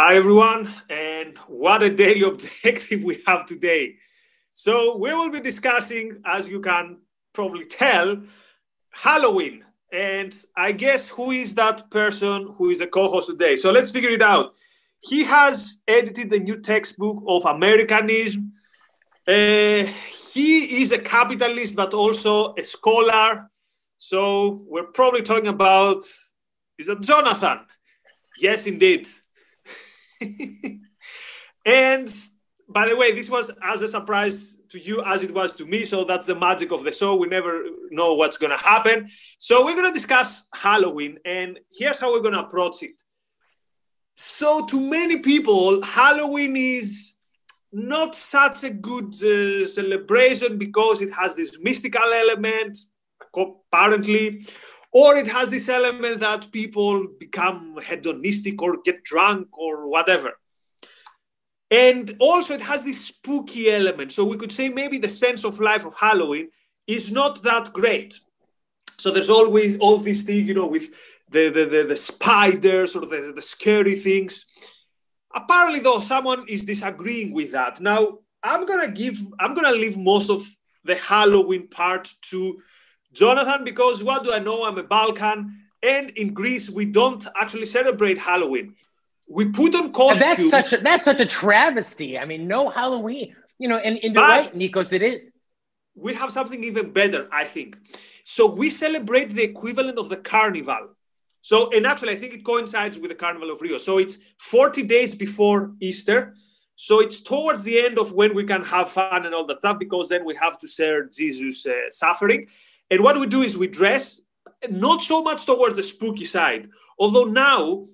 Hi, everyone, and what a daily objective we have today. So, we will be discussing, as you can probably tell, Halloween. And I guess who is that person who is a co host today? So, let's figure it out. He has edited the new textbook of Americanism. Uh, he is a capitalist, but also a scholar. So, we're probably talking about is that Jonathan? Yes, indeed. and by the way, this was as a surprise to you as it was to me. So that's the magic of the show. We never know what's going to happen. So we're going to discuss Halloween, and here's how we're going to approach it. So, to many people, Halloween is not such a good uh, celebration because it has this mystical element, apparently, or it has this element that people become hedonistic or get drunk or whatever. And also, it has this spooky element. So, we could say maybe the sense of life of Halloween is not that great. So, there's always all these things, you know, with the, the, the, the spiders or the, the scary things. Apparently, though, someone is disagreeing with that. Now, I'm gonna give, I'm gonna leave most of the Halloween part to Jonathan, because what do I know? I'm a Balkan, and in Greece we don't actually celebrate Halloween. We put on costumes. That's such a, that's such a travesty. I mean, no Halloween. You know, and, and you're right, Nikos, it is. We have something even better, I think. So we celebrate the equivalent of the carnival. So, and actually, I think it coincides with the Carnival of Rio. So it's 40 days before Easter. So it's towards the end of when we can have fun and all that stuff, because then we have to share Jesus' uh, suffering. And what we do is we dress not so much towards the spooky side, although now,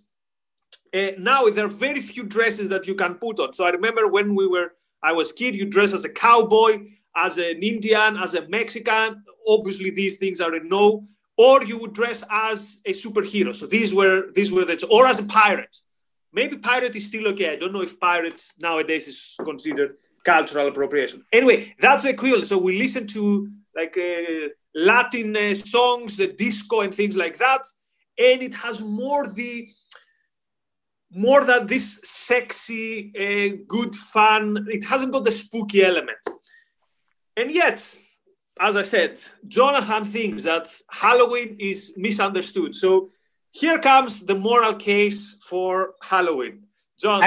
uh, now there are very few dresses that you can put on. So I remember when we were, I was kid, you dress as a cowboy, as an Indian, as a Mexican. Obviously, these things are a no. Or you would dress as a superhero. So these were these were the or as a pirate. Maybe pirate is still okay. I don't know if pirate nowadays is considered cultural appropriation. Anyway, that's the equivalent. So we listen to like uh, Latin uh, songs, disco, and things like that. And it has more the more than this sexy, uh, good fun. It hasn't got the spooky element. And yet, as I said, Jonathan thinks that Halloween is misunderstood. So here comes the moral case for Halloween. John.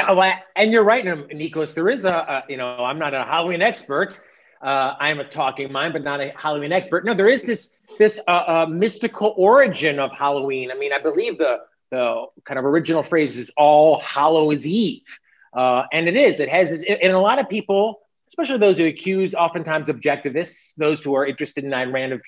and you're right, Nikos. There is a, a, you know, I'm not a Halloween expert, uh, I'm a talking mind, but not a Halloween expert. No, there is this this uh, uh, mystical origin of Halloween. I mean, I believe the the kind of original phrase is All Hallows Eve, uh, and it is. It has this, and a lot of people, especially those who accuse, oftentimes objectivists, those who are interested in Ayn Rand of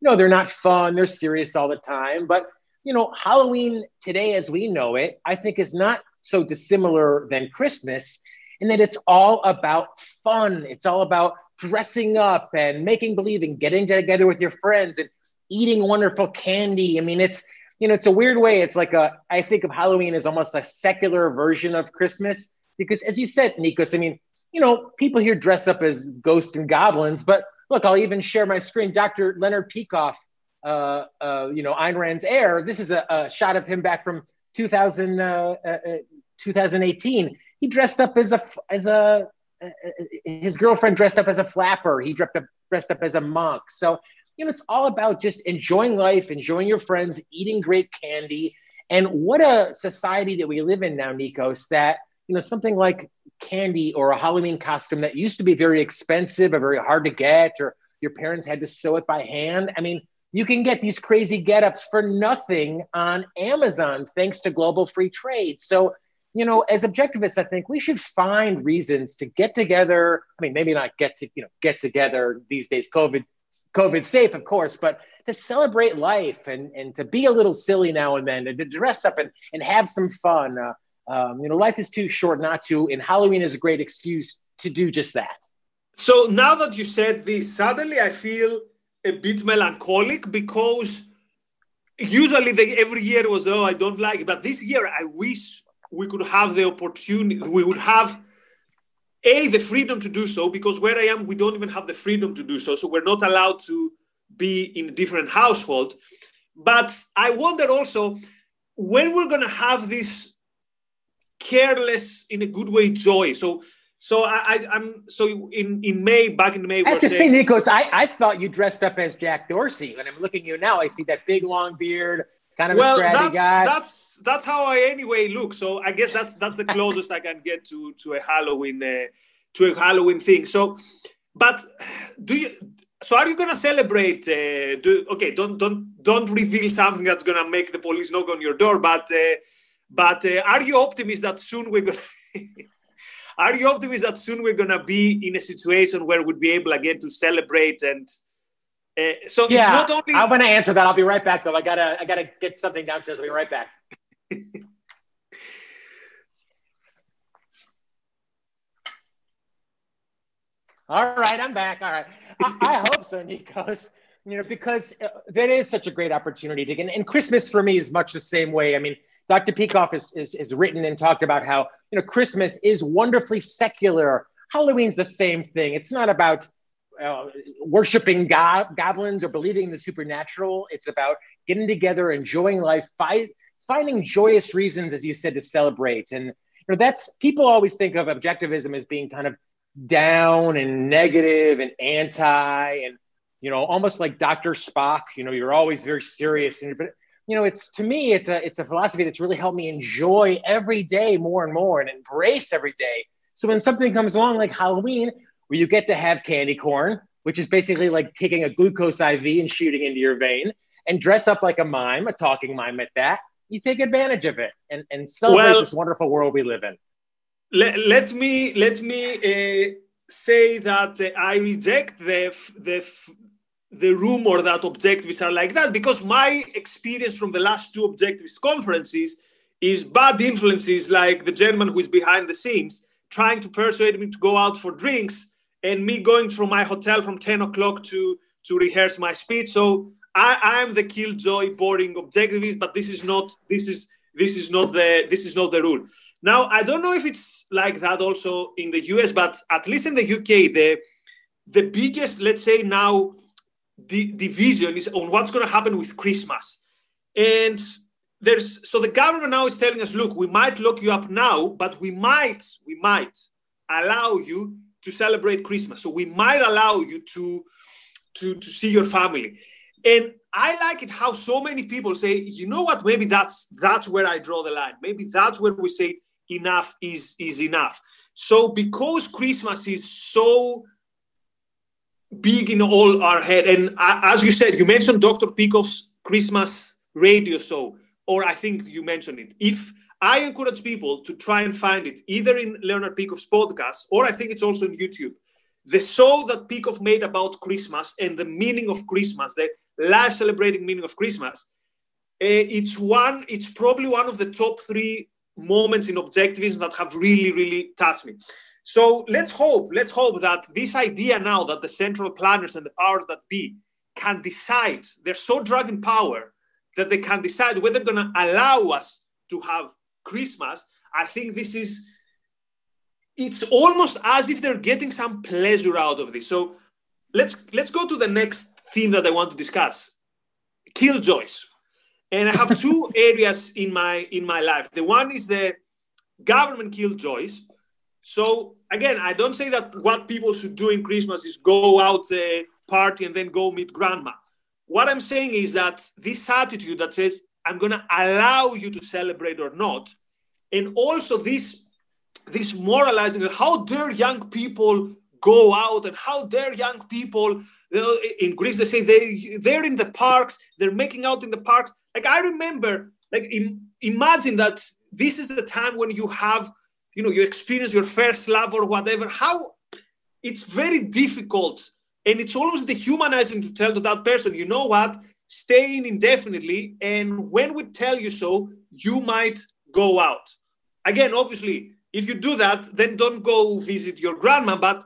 know, they're not fun, they're serious all the time. But you know, Halloween today, as we know it, I think is not so dissimilar than Christmas in that it's all about fun. It's all about dressing up and making believe and getting together with your friends and eating wonderful candy. I mean, it's you know, it's a weird way. It's like a I think of Halloween as almost a secular version of Christmas because, as you said, Nikos, I mean, you know, people here dress up as ghosts and goblins, but look, I'll even share my screen. Dr. Leonard Peikoff, uh, uh, you know, Ayn Rand's heir. This is a, a shot of him back from 2000, uh, uh, 2018. He dressed up as a as a his girlfriend dressed up as a flapper. He dressed up, dressed up as a monk. So, you know, it's all about just enjoying life, enjoying your friends, eating great candy. And what a society that we live in now, Nikos, that, you know, something like candy or a Halloween costume that used to be very expensive or very hard to get, or your parents had to sew it by hand. I mean, you can get these crazy get-ups for nothing on Amazon thanks to global free trade. So you know, as objectivists, I think we should find reasons to get together. I mean, maybe not get to, you know, get together these days, COVID, COVID safe, of course, but to celebrate life and, and to be a little silly now and then, and to dress up and, and have some fun. Uh, um, you know, life is too short not to, and Halloween is a great excuse to do just that. So now that you said this, suddenly I feel a bit melancholic because usually the, every year was, oh, I don't like it. But this year I wish we could have the opportunity, we would have a the freedom to do so because where I am, we don't even have the freedom to do so. So we're not allowed to be in a different household. But I wonder also when we're going to have this careless in a good way joy. So so I, I am so in in May back in May. I have to saying, say, Nikos, I, I thought you dressed up as Jack Dorsey. When I'm looking at you now, I see that big long beard, kind of well, a that's, guy. That's that's how I anyway look. So I guess that's that's the closest I can get to to a Halloween uh, to a Halloween thing. So, but do you? So are you gonna celebrate? Uh, do, okay, don't don't don't reveal something that's gonna make the police knock on your door. But uh, but uh, are you optimist that soon we're gonna? Are you optimistic that soon we're gonna be in a situation where we'd be able again to celebrate and uh, so yeah, it's not only I'm gonna answer that. I'll be right back though. I gotta I gotta get something downstairs. I'll be right back. All right, I'm back. All right. I, I hope so, Nikos you know, because uh, that is such a great opportunity to get. And Christmas for me is much the same way. I mean, Dr. Peikoff is, is, is written and talked about how, you know, Christmas is wonderfully secular. Halloween's the same thing. It's not about uh, worshiping go- goblins or believing in the supernatural. It's about getting together, enjoying life, fi- finding joyous reasons, as you said, to celebrate. And, you know, that's people always think of objectivism as being kind of down and negative and anti and you know, almost like Dr. Spock, you know, you're always very serious. And, but, you know, it's to me, it's a, it's a philosophy that's really helped me enjoy every day more and more and embrace every day. So when something comes along like Halloween, where you get to have candy corn, which is basically like taking a glucose IV and shooting into your vein, and dress up like a mime, a talking mime at that, you take advantage of it and, and celebrate well, this wonderful world we live in. Let, let me let me uh, say that uh, I reject the the the rumor that objectivists are like that because my experience from the last two objectivist conferences is bad influences like the gentleman who is behind the scenes trying to persuade me to go out for drinks and me going from my hotel from 10 o'clock to to rehearse my speech so i am the killjoy boring objectivist but this is not this is this is not the this is not the rule now i don't know if it's like that also in the us but at least in the uk the the biggest let's say now the division is on what's going to happen with Christmas. And there's so the government now is telling us, look, we might lock you up now, but we might, we might allow you to celebrate Christmas. So we might allow you to to to see your family. And I like it how so many people say, you know what, maybe that's that's where I draw the line. Maybe that's where we say enough is is enough. So because Christmas is so big in all our head. And as you said, you mentioned Dr. Peikoff's Christmas radio show, or I think you mentioned it. If I encourage people to try and find it either in Leonard Peikoff's podcast or I think it's also on YouTube. The show that Peikoff made about Christmas and the meaning of Christmas, the life celebrating meaning of Christmas, uh, it's one. It's probably one of the top three moments in objectivism that have really, really touched me. So let's hope, let's hope that this idea now that the central planners and the powers that be can decide, they're so drug in power that they can decide whether they're going to allow us to have Christmas. I think this is, it's almost as if they're getting some pleasure out of this. So let's let's go to the next theme that I want to discuss killjoys. And I have two areas in my in my life. The one is the government killjoys, so again, I don't say that what people should do in Christmas is go out uh, party and then go meet grandma. What I'm saying is that this attitude that says I'm going to allow you to celebrate or not, and also this this moralizing how dare young people go out and how dare young people in Greece they say they they're in the parks they're making out in the parks. Like I remember like imagine that this is the time when you have you know you experience your first love or whatever. How it's very difficult and it's always dehumanizing to tell to that person you know what stay in indefinitely and when we tell you so you might go out again obviously if you do that then don't go visit your grandma but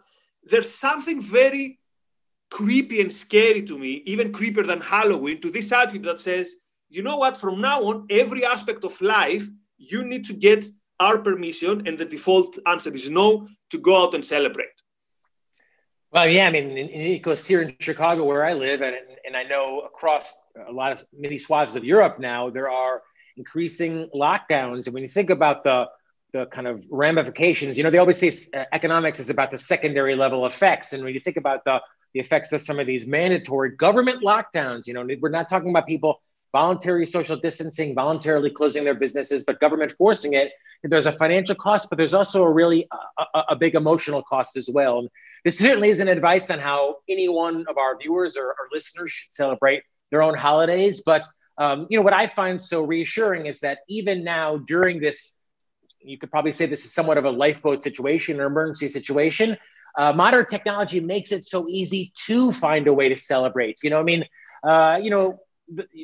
there's something very creepy and scary to me even creepier than halloween to this attitude that says you know what from now on every aspect of life you need to get our permission, and the default answer is no to go out and celebrate. Well, yeah, I mean, because here in Chicago, where I live, and, and I know across a lot of many swaths of Europe now, there are increasing lockdowns. And when you think about the the kind of ramifications. You know, they always say uh, economics is about the secondary level effects, and when you think about the the effects of some of these mandatory government lockdowns, you know, we're not talking about people voluntary social distancing, voluntarily closing their businesses, but government forcing it. There's a financial cost, but there's also a really a, a big emotional cost as well. And this certainly isn't advice on how any one of our viewers or, or listeners should celebrate their own holidays, but um, you know what I find so reassuring is that even now during this, you could probably say this is somewhat of a lifeboat situation or emergency situation. Uh, modern technology makes it so easy to find a way to celebrate. You know, I mean, uh, you know,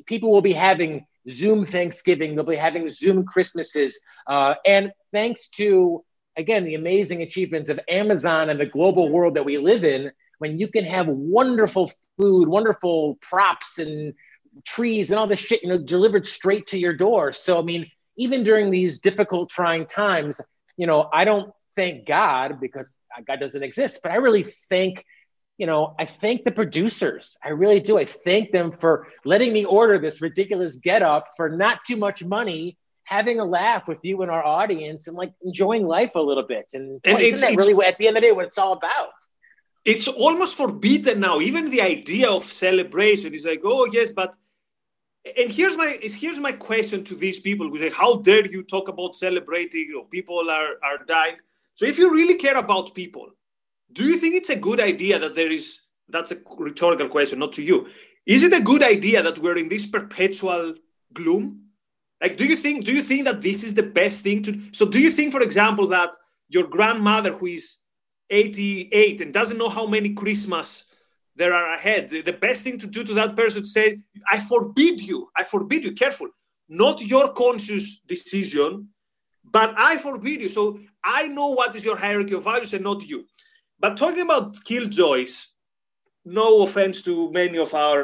people will be having Zoom Thanksgiving, they'll be having Zoom Christmases. Uh, and thanks to, again, the amazing achievements of Amazon and the global world that we live in, when you can have wonderful food, wonderful props and trees and all this shit, you know, delivered straight to your door. So, I mean, even during these difficult, trying times, you know, I don't thank God because uh, God doesn't exist, but I really thank you know, I thank the producers. I really do. I thank them for letting me order this ridiculous get up for not too much money, having a laugh with you and our audience and like enjoying life a little bit. And, and isn't that really at the end of the day what it's all about? It's almost forbidden now. Even the idea of celebration is like, oh yes, but and here's my here's my question to these people who say, how dare you talk about celebrating? You know, people are are dying. So if you really care about people, do you think it's a good idea that there is that's a rhetorical question not to you is it a good idea that we're in this perpetual gloom like do you think do you think that this is the best thing to so do you think for example that your grandmother who is 88 and doesn't know how many christmas there are ahead the best thing to do to that person to say i forbid you i forbid you careful not your conscious decision but i forbid you. So i know what is your hierarchy of values and not you. But talking about killjoys, no offense to many of our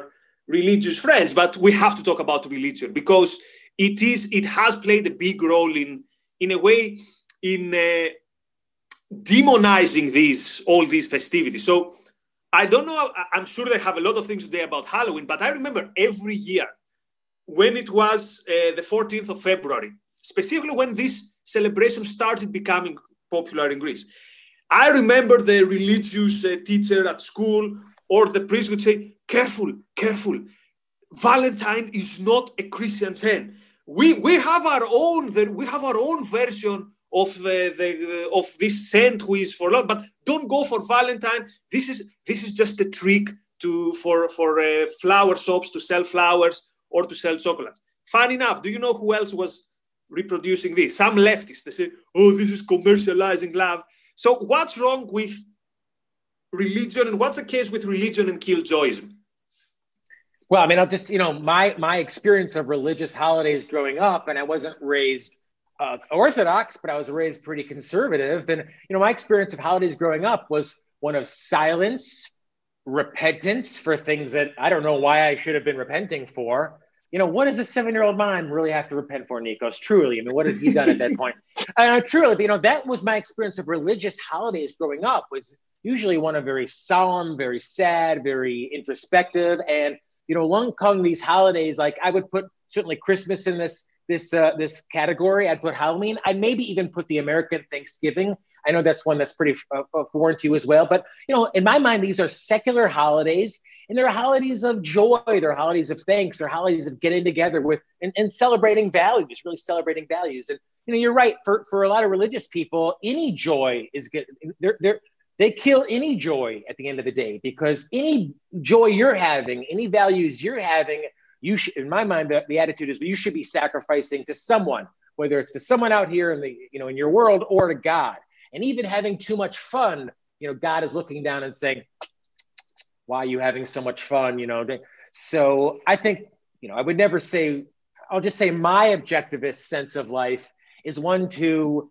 religious friends, but we have to talk about religion because it is it has played a big role in in a way in uh, demonizing these all these festivities. So I don't know. I'm sure they have a lot of things today about Halloween, but I remember every year when it was uh, the 14th of February, specifically when this celebration started becoming popular in Greece. I remember the religious uh, teacher at school or the priest would say, careful, careful. Valentine is not a Christian saint. We, we have our own the, we have our own version of uh, the uh, of this saint who is for love, but don't go for Valentine. This is this is just a trick to for for uh, flower shops to sell flowers or to sell chocolates. Fun enough, do you know who else was reproducing this? Some leftists. They say, "Oh, this is commercializing love." So, what's wrong with religion, and what's the case with religion and killjoyism? Well, I mean, I'll just you know my my experience of religious holidays growing up, and I wasn't raised uh, Orthodox, but I was raised pretty conservative, and you know my experience of holidays growing up was one of silence, repentance for things that I don't know why I should have been repenting for, you know, what does a seven year old mind really have to repent for, Nikos? Truly, I mean, what has he done at that point? Uh, truly, but, you know, that was my experience of religious holidays growing up. Was usually one of very solemn, very sad, very introspective, and you know, along come these holidays, like I would put certainly Christmas in this this uh, this category. I'd put Halloween. I'd maybe even put the American Thanksgiving. I know that's one that's pretty uh, uh, foreign to you as well. But you know, in my mind, these are secular holidays, and they're holidays of joy. They're holidays of thanks. They're holidays of getting together with and, and celebrating values. Really celebrating values. And you know, you're right. For for a lot of religious people, any joy is good. They're they're they kill any joy at the end of the day because any joy you're having, any values you're having you should, in my mind, the, the attitude is you should be sacrificing to someone, whether it's to someone out here in the, you know, in your world or to God. And even having too much fun, you know, God is looking down and saying, why are you having so much fun? You know, so I think, you know, I would never say, I'll just say my objectivist sense of life is one to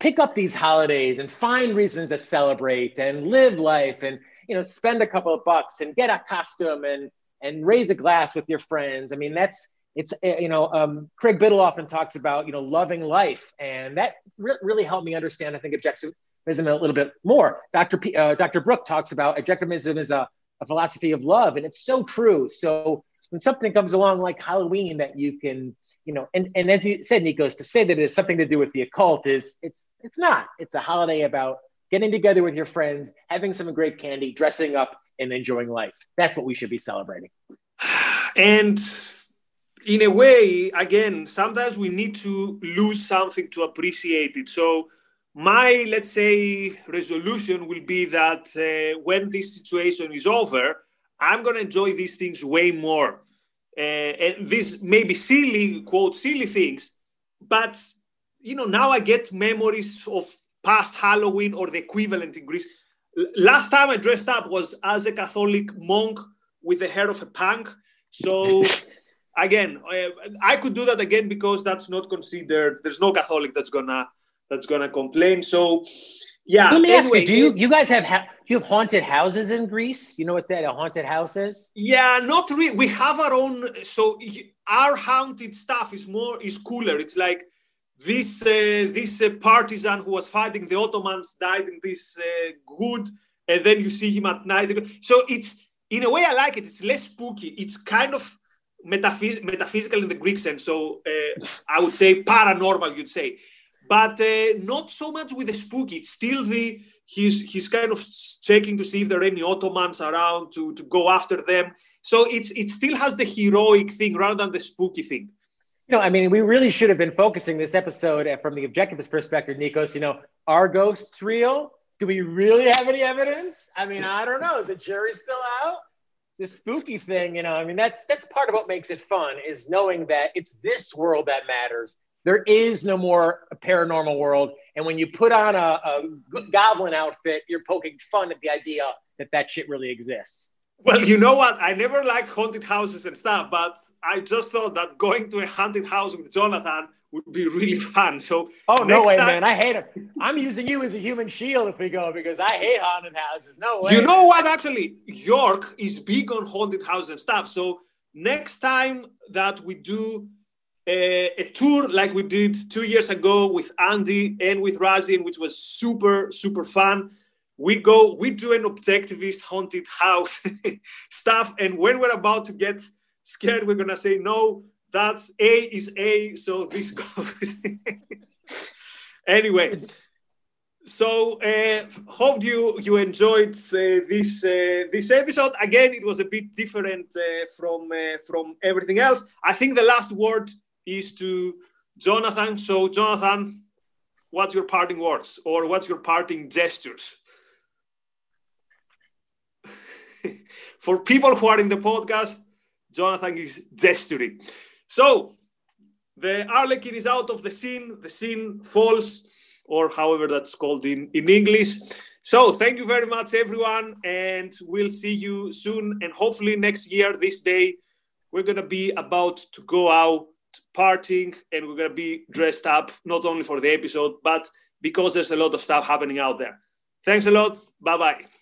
pick up these holidays and find reasons to celebrate and live life and, you know, spend a couple of bucks and get a costume and, and raise a glass with your friends. I mean, that's it's eh, you know um, Craig Biddle often talks about you know loving life, and that re- really helped me understand. I think objectivism a little bit more. Dr. P, uh, Dr. Brook talks about objectivism as a, a philosophy of love, and it's so true. So when something comes along like Halloween that you can, you know, and, and as you said, Nikos, to say that it has something to do with the occult is it's it's not. It's a holiday about getting together with your friends, having some great candy, dressing up, and enjoying life. That's what we should be celebrating. And in a way, again, sometimes we need to lose something to appreciate it. So my, let's say, resolution will be that uh, when this situation is over, I'm going to enjoy these things way more. Uh, and these may be silly, quote, silly things, but you know, now I get memories of past Halloween or the equivalent in Greece. Last time I dressed up was as a Catholic monk with the hair of a punk. So again, uh, I could do that again because that's not considered. There's no Catholic that's gonna that's gonna complain. So yeah. Let me anyway, ask you: Do you you guys have ha- you have haunted houses in Greece? You know what that a haunted house is? Yeah, not really. We have our own. So our haunted stuff is more is cooler. It's like this uh, this uh, partisan who was fighting the Ottomans died in this uh, wood, and then you see him at night. So it's in a way I like it. It's less spooky. It's kind of metaphys- metaphysical in the Greek sense. So uh, I would say paranormal. You'd say but uh, not so much with the spooky. It's still the he's he's kind of checking to see if there are any Ottomans around to to go after them. So it's it still has the heroic thing rather than the spooky thing. You know, I mean, we really should have been focusing this episode from the objectivist perspective, Nikos. You know, are ghosts real? Do we really have any evidence? I mean, I don't know. Is the jury still out? The spooky thing, you know, I mean, that's that's part of what makes it fun is knowing that it's this world that matters there is no more paranormal world. And when you put on a, a goblin outfit, you're poking fun at the idea that that shit really exists. Well, you know what? I never liked haunted houses and stuff, but I just thought that going to a haunted house with Jonathan would be really fun. So, oh no way, time... man! I hate it. I'm using you as a human shield if we go because I hate haunted houses. No way. You know what? Actually, York is big on haunted houses and stuff. So next time that we do a, a, tour like we did two years ago with Andy and with Razin, which was super, super fun. We go, we do an objectivist haunted house stuff. And when we're about to get scared, we're going to say, no, that's A is A. So this goes. anyway, so uh, hope you you enjoyed uh, this uh, this episode. Again, it was a bit different uh, from uh, from everything else. I think the last word is to Jonathan. So, Jonathan, what's your parting words or what's your parting gestures? For people who are in the podcast, Jonathan is gesturing. So, the Arlequin is out of the scene, the scene falls, or however that's called in, in English. So, thank you very much, everyone, and we'll see you soon. And hopefully, next year, this day, we're going to be about to go out partying and we're going to be dressed up not only for the episode but because there's a lot of stuff happening out there. Thanks a lot. Bye bye